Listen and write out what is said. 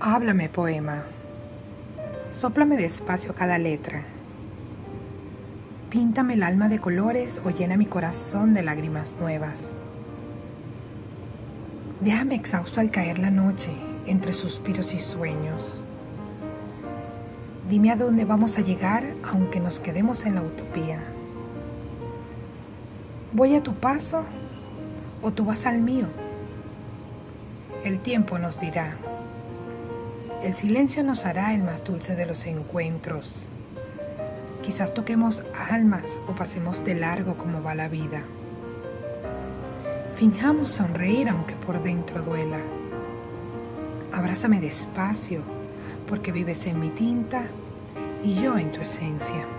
Háblame, poema. Sóplame despacio cada letra. Píntame el alma de colores o llena mi corazón de lágrimas nuevas. Déjame exhausto al caer la noche entre suspiros y sueños. Dime a dónde vamos a llegar aunque nos quedemos en la utopía. ¿Voy a tu paso o tú vas al mío? El tiempo nos dirá. El silencio nos hará el más dulce de los encuentros. Quizás toquemos almas o pasemos de largo como va la vida. Finjamos sonreír aunque por dentro duela. Abrázame despacio porque vives en mi tinta y yo en tu esencia.